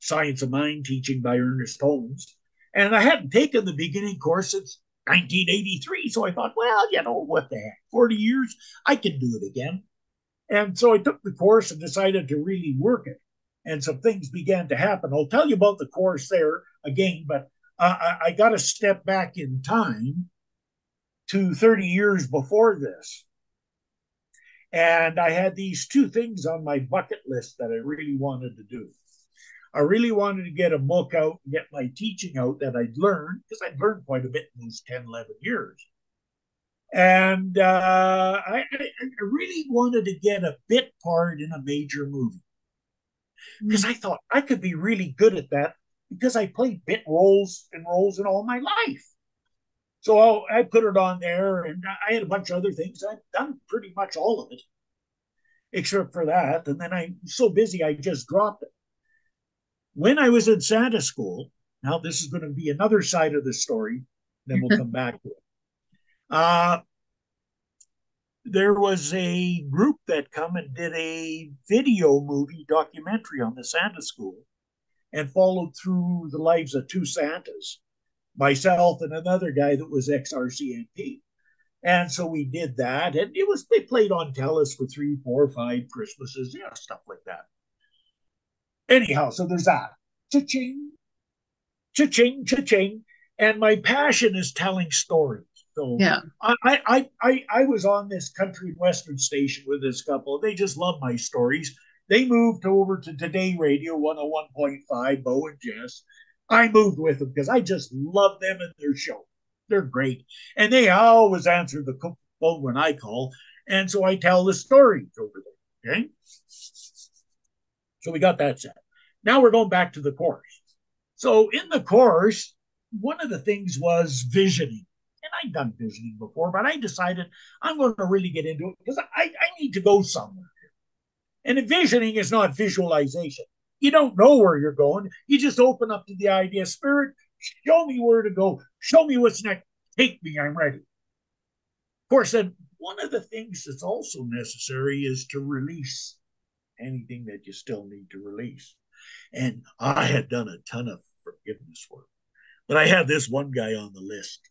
Science of Mind teaching by Ernest Holmes. And I hadn't taken the beginning course since 1983. So I thought, well, you know, what the heck, 40 years, I can do it again. And so I took the course and decided to really work it. And some things began to happen. I'll tell you about the course there again, but uh, I, I got to step back in time to 30 years before this. And I had these two things on my bucket list that I really wanted to do. I really wanted to get a book out and get my teaching out that I'd learned, because I'd learned quite a bit in those 10, 11 years. And uh, I, I, really wanted to get a bit part in a major movie because mm. I thought I could be really good at that because I played bit roles and roles in all my life. So I put it on there, and I had a bunch of other things. I've done pretty much all of it, except for that. And then I'm so busy, I just dropped it. When I was in Santa school, now this is going to be another side of the story, then we'll come back to it. Uh, there was a group that come and did a video movie documentary on the Santa School and followed through the lives of two Santas, myself and another guy that was ex-RCMP. And so we did that, and it was they played on TELUS for three, four, five Christmases, yeah, stuff like that. Anyhow, so there's that. Cha-ching, cha-ching, cha-ching. And my passion is telling stories. So yeah, I, I I I was on this country and western station with this couple. They just love my stories. They moved over to Today Radio 101.5, Bo and Jess. I moved with them because I just love them and their show. They're great. And they always answer the phone when I call. And so I tell the stories over there. Okay. So we got that set. Now we're going back to the course. So in the course, one of the things was visioning. And I'd done visioning before, but I decided I'm going to really get into it because I, I need to go somewhere. And envisioning is not visualization. You don't know where you're going. You just open up to the idea, Spirit, show me where to go. Show me what's next. Take me, I'm ready. Of course, then one of the things that's also necessary is to release anything that you still need to release. And I had done a ton of forgiveness work, but I had this one guy on the list.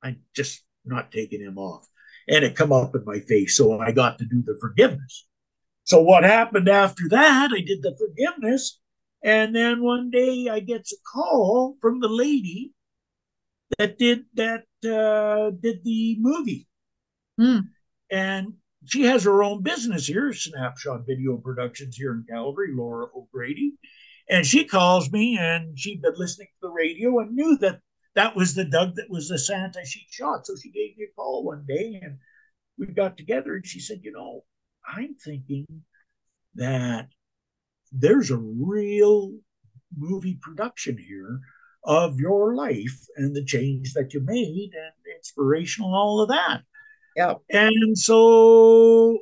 I'm just not taking him off. And it come up in my face. So I got to do the forgiveness. So what happened after that? I did the forgiveness, and then one day I gets a call from the lady that did that uh, did the movie, mm. and she has her own business here, Snapshot Video Productions here in Calgary, Laura O'Grady, and she calls me, and she'd been listening to the radio and knew that that was the Doug that was the Santa she shot. So she gave me a call one day, and we got together, and she said, you know I'm thinking that there's a real movie production here of your life and the change that you made and inspirational all of that. Yeah. And so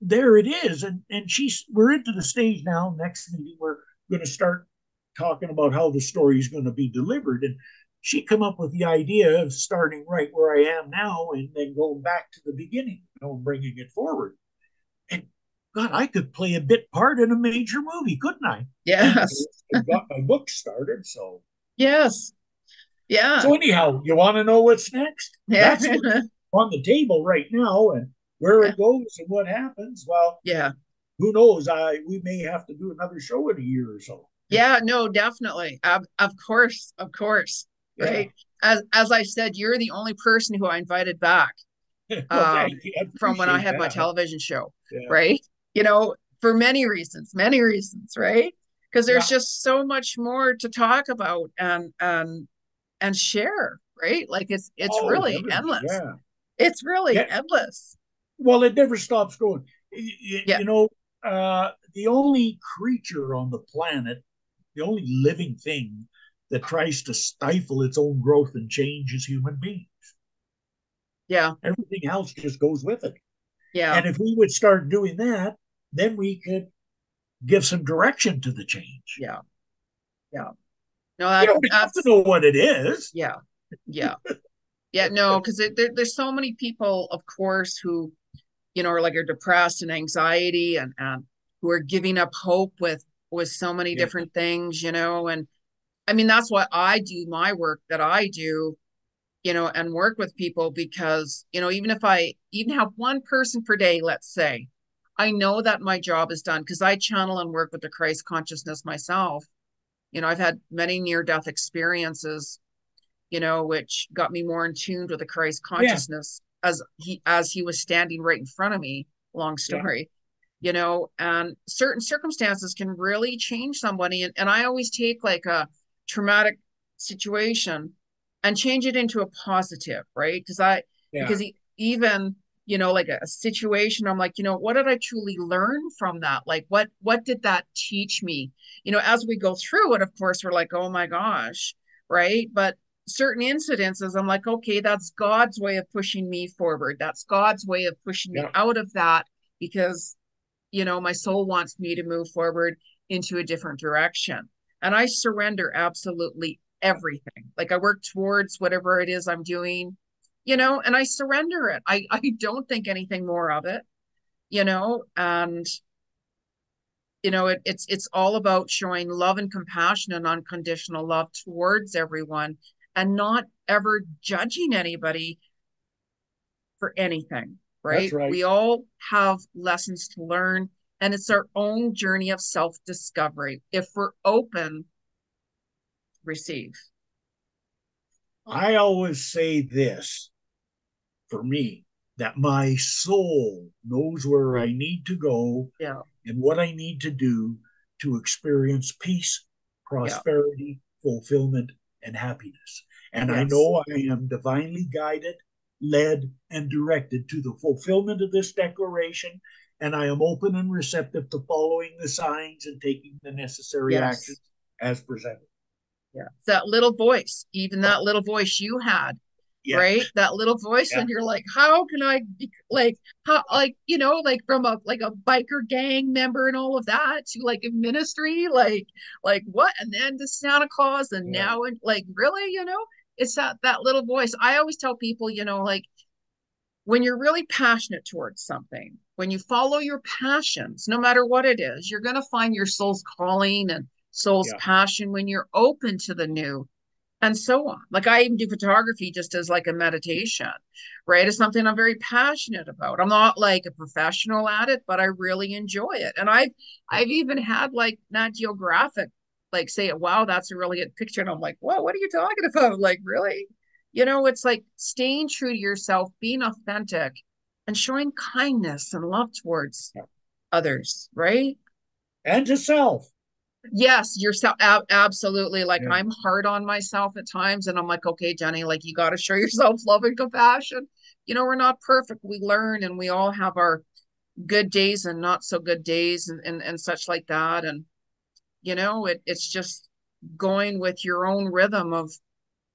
there it is. And and she's we're into the stage now. Next meeting, we're going to start talking about how the story is going to be delivered. And she come up with the idea of starting right where I am now and then going back to the beginning, know, bringing it forward. And God, I could play a bit part in a major movie, couldn't I? Yes. I got my book started, so. Yes. Yeah. So anyhow, you want to know what's next? Yeah. That's on the table right now, and where it goes and what happens. Well, yeah. Who knows? I we may have to do another show in a year or so. Yeah. No, definitely. Of, of course. Of course right? As as I said, you're the only person who I invited back um, from when I had that. my television show, yeah. right? You know, for many reasons, many reasons, right? Because there's yeah. just so much more to talk about and and and share, right? Like it's it's oh, really endless. Yeah. It's really endless. Well, it never stops growing. You, you know, uh, the only creature on the planet, the only living thing that tries to stifle its own growth and change is human beings. Yeah. Everything else just goes with it. Yeah. And if we would start doing that, then we could give some direction to the change. Yeah. Yeah. No, that, you don't have to know what it is. Yeah. yeah. Yeah, no, because there, there's so many people, of course, who, you know, are like are depressed and anxiety and um, who are giving up hope with with so many yeah. different things, you know. And I mean, that's why I do my work that I do, you know, and work with people because, you know, even if I even have one person per day, let's say, I know that my job is done because I channel and work with the Christ consciousness myself. You know, I've had many near death experiences you know, which got me more in tune with the Christ oh, consciousness yeah. as he as he was standing right in front of me. Long story, yeah. you know, and certain circumstances can really change somebody. And, and I always take like a traumatic situation and change it into a positive, right? Because I yeah. because even you know like a, situation i'm like you know what did i truly learn from that like what what did that teach me you know as we go through it of course we're like oh my gosh right but certain incidences, I'm like, okay, that's God's way of pushing me forward. That's God's way of pushing yeah. me out of that because, you know, my soul wants me to move forward into a different direction. And I surrender absolutely everything. Like I work towards whatever it is I'm doing, you know, and I surrender it. I, I don't think anything more of it, you know, and you know it, it's it's all about showing love and compassion and unconditional love towards everyone and not ever judging anybody for anything, right? right? We all have lessons to learn, and it's our own journey of self discovery. If we're open, receive. I always say this for me that my soul knows where I need to go yeah. and what I need to do to experience peace, prosperity, yeah. fulfillment, and happiness. And yes. I know I am divinely guided, led, and directed to the fulfillment of this declaration. And I am open and receptive to following the signs and taking the necessary yes. actions as presented. Yeah. That little voice, even that little voice you had, yeah. right that little voice yeah. and you're like how can i be like how like you know like from a like a biker gang member and all of that to like a ministry like like what and then to santa claus and yeah. now and like really you know it's that that little voice i always tell people you know like when you're really passionate towards something when you follow your passions no matter what it is you're going to find your soul's calling and soul's passion when you're open to the new and so on. Like I even do photography just as like a meditation, right? It's something I'm very passionate about. I'm not like a professional at it, but I really enjoy it. And I've I've even had like Nat Geographic like say, wow, that's a really good picture. And I'm like, what, what are you talking about? Like, really? You know, it's like staying true to yourself, being authentic, and showing kindness and love towards others, right? And to self yes yourself ab- absolutely like yeah. i'm hard on myself at times and i'm like okay Jeni like you got to show yourself love and compassion you know we're not perfect we learn and we all have our good days and not so good days and and, and such like that and you know it, it's just going with your own rhythm of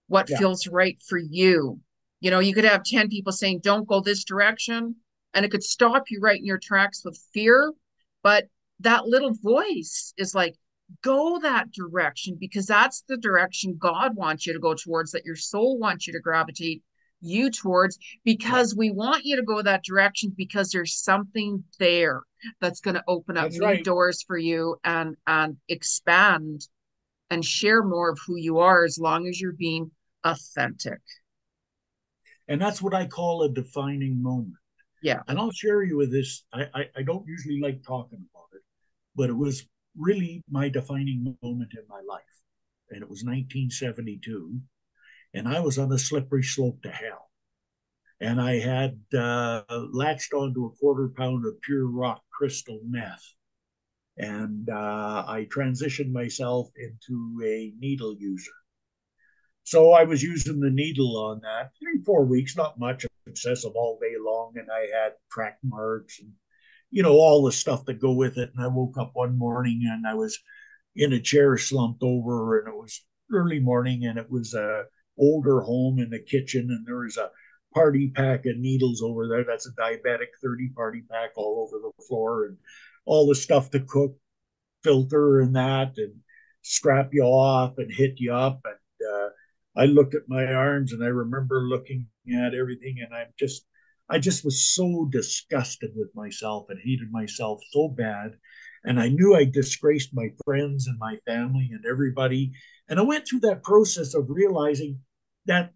what yeah. feels right for you you know you could have 10 people saying don't go this direction and it could stop you right in your tracks with fear but that little voice is like go that direction because that's the direction God wants you to go towards, that your soul wants you to gravitate you towards because we want you to go that direction because there's something there that's going to open up that's new right. doors for you and and expand and share more of who you are as long as you're being authentic. And that's what i call a defining moment. Yeah. And i'll share you with this i i, I don't usually like talking about it but it was really my defining moment in my life. And it was 1972. And I was on a slippery slope to hell. And I had uh, latched onto a quarter pound of pure rock crystal meth. And uh, I transitioned myself into a needle user. So I was using the needle on that three, four weeks, not much obsessive all day long. And I had track marks and you know, all the stuff that go with it. And I woke up one morning and I was in a chair slumped over and it was early morning and it was a older home in the kitchen and there was a party pack of needles over there. That's a diabetic 30 party pack all over the floor and all the stuff to cook, filter and that and strap you off and hit you up. And uh, I looked at my arms and I remember looking at everything and I'm just I just was so disgusted with myself and hated myself so bad. And I knew I disgraced my friends and my family and everybody. And I went through that process of realizing that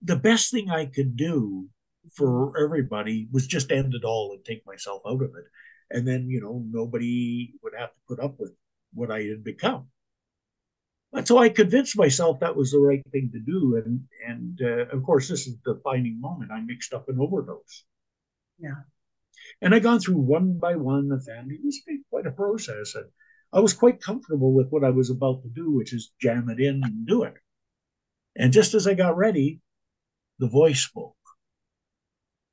the best thing I could do for everybody was just end it all and take myself out of it. And then, you know, nobody would have to put up with what I had become. So I convinced myself that was the right thing to do. And and uh, of course, this is the defining moment. I mixed up an overdose. Yeah. And I gone through one by one the family. It was quite a process. And I was quite comfortable with what I was about to do, which is jam it in and do it. And just as I got ready, the voice spoke.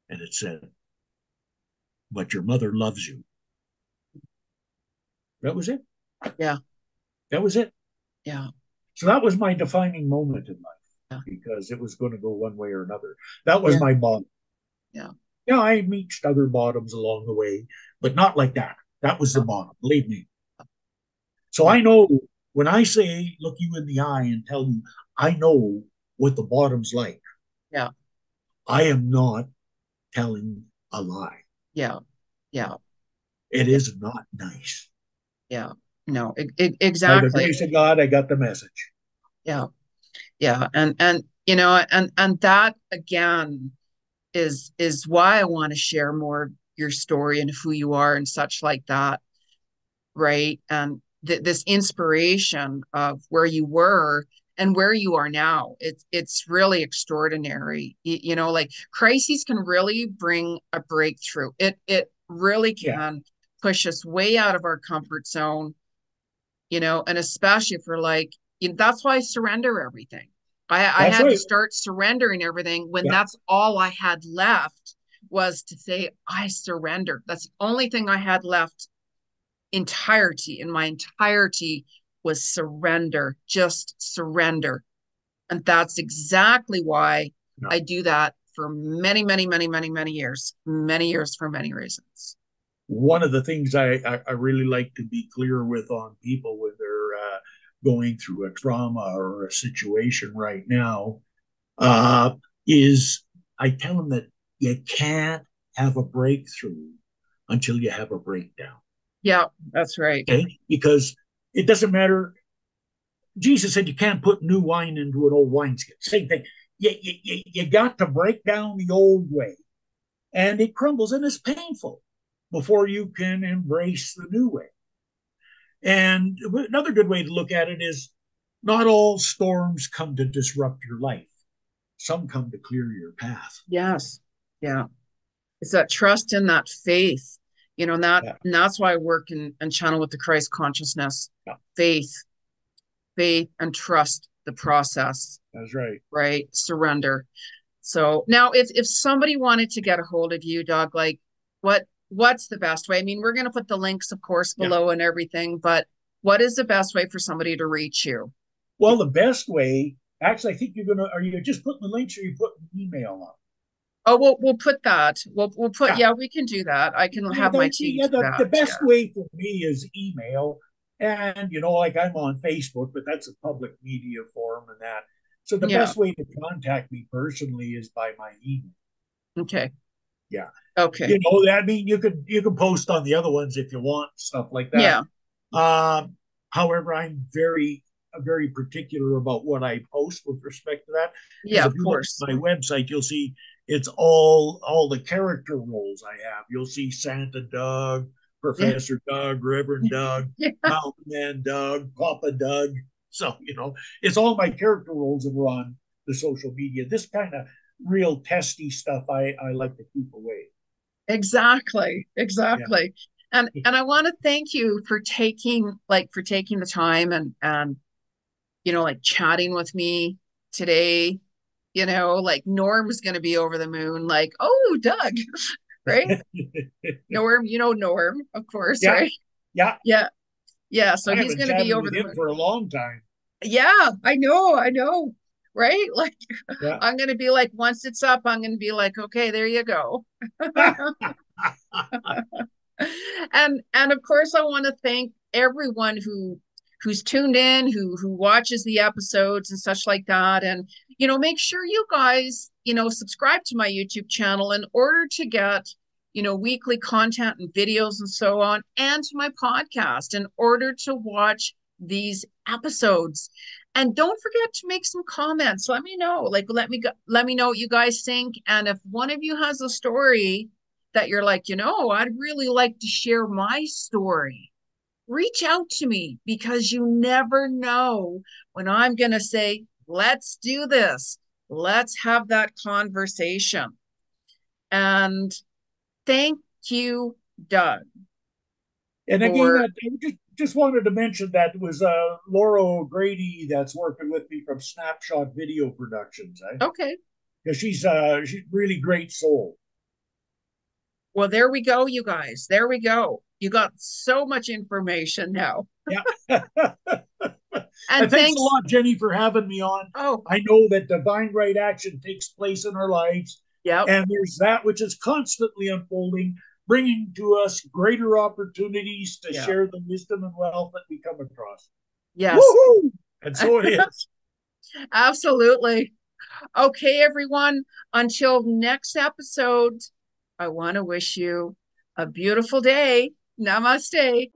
And it said, But your mother loves you. That was it. Yeah. That was it. Yeah. So that was my defining moment in life yeah. because it was going to go one way or another. That was yeah. my bottom. Yeah. Yeah, I reached other bottoms along the way, but not like that. That was the bottom, believe me. So I know when I say look you in the eye and tell you I know what the bottom's like. Yeah. I am not telling a lie. Yeah. Yeah. It is not nice. Yeah. No, it, it, exactly. By the grace of God, I got the message. Yeah. Yeah. And, and, you know, and, and that again is, is why I want to share more your story and who you are and such like that. Right. And th- this inspiration of where you were and where you are now it's it's really extraordinary you, you, know like crises can really bring a breakthrough it it really can yeah. push us way out of our comfort zone you know and especially for like you know, that's why i surrender everything i i had right. to start surrendering everything when yeah. that's all i had left was to say i surrender that's the only thing i had left entirety in my entirety was surrender, just surrender. And that's exactly why no. I do that for many, many, many, many, many years, many years for many reasons. One of the things I, I, I really like to be clear with on people when they're uh, going through a trauma or a situation right now uh, is I tell them that you can't have a breakthrough until you have a breakdown. Yeah, that's right. Okay? Because it doesn't matter. Jesus said you can't put new wine into an old wineskin. Same thing. You, you, you got to break down the old way, and it crumbles and it's painful before you can embrace the new way. And another good way to look at it is not all storms come to disrupt your life, some come to clear your path. Yes. Yeah. It's that trust and that faith you know and that yeah. and that's why i work and, and channel with the christ consciousness yeah. faith faith and trust the process that's right right surrender so now if if somebody wanted to get a hold of you doug like what what's the best way i mean we're going to put the links of course below yeah. and everything but what is the best way for somebody to reach you well the best way actually i think you're gonna are you just putting the links or you put an email on Oh, we'll we'll put that. We'll we'll put. Yeah, yeah we can do that. I can have my team. Yeah, the, the best yeah. way for me is email, and you know, like I'm on Facebook, but that's a public media forum and that. So the yeah. best way to contact me personally is by my email. Okay. Yeah. Okay. You know, I mean, you could you can post on the other ones if you want stuff like that. Yeah. Um, however, I'm very very particular about what I post with respect to that. Yeah, of course. my website, you'll see it's all all the character roles I have. You'll see Santa Doug, Professor yeah. Doug, Reverend Doug, yeah. Mountain Man Doug, Papa Doug. So you know, it's all my character roles that are on the social media. This kind of real testy stuff I I like to keep away. Exactly, exactly. Yeah. And and I want to thank you for taking like for taking the time and and you know like chatting with me today you know, like Norm's going to be over the moon, like, oh, Doug, right? Norm, you know Norm, of course, yeah. right? Yeah. Yeah. Yeah. So he's going to be over the moon for a long time. Yeah, I know. I know. Right? Like, yeah. I'm going to be like, once it's up, I'm going to be like, okay, there you go. and and of course, I want to thank everyone who who's tuned in, who who watches the episodes and such like that. And you know, make sure you guys, you know, subscribe to my YouTube channel in order to get you know, weekly content and videos and so on, and to my podcast in order to watch these episodes. And don't forget to make some comments. Let me know. Like let me go, let me know what you guys think. And if one of you has a story that you're like, you know, I'd really like to share my story, reach out to me because you never know when I'm going to say, let's do this. Let's have that conversation. And thank you, Doug. And again, for... just, wanted to mention that was uh, Laura O'Grady that's working with me from Snapshot Video Productions. Eh? Okay. Because she's uh she's really great soul. Well, there we go, you guys. There we go. You got so much information now. Yeah. and thanks, thanks, a lot, Jeni, for having me on. Oh, I know that divine right action takes place in our lives. Yeah. And there's that which is constantly unfolding, bringing to us greater opportunities to yep. share the wisdom and wealth that we come across. Yes. Woo-hoo! And so it is. Absolutely. Okay, everyone. Until next episode, I want to wish you a beautiful day. Namaste.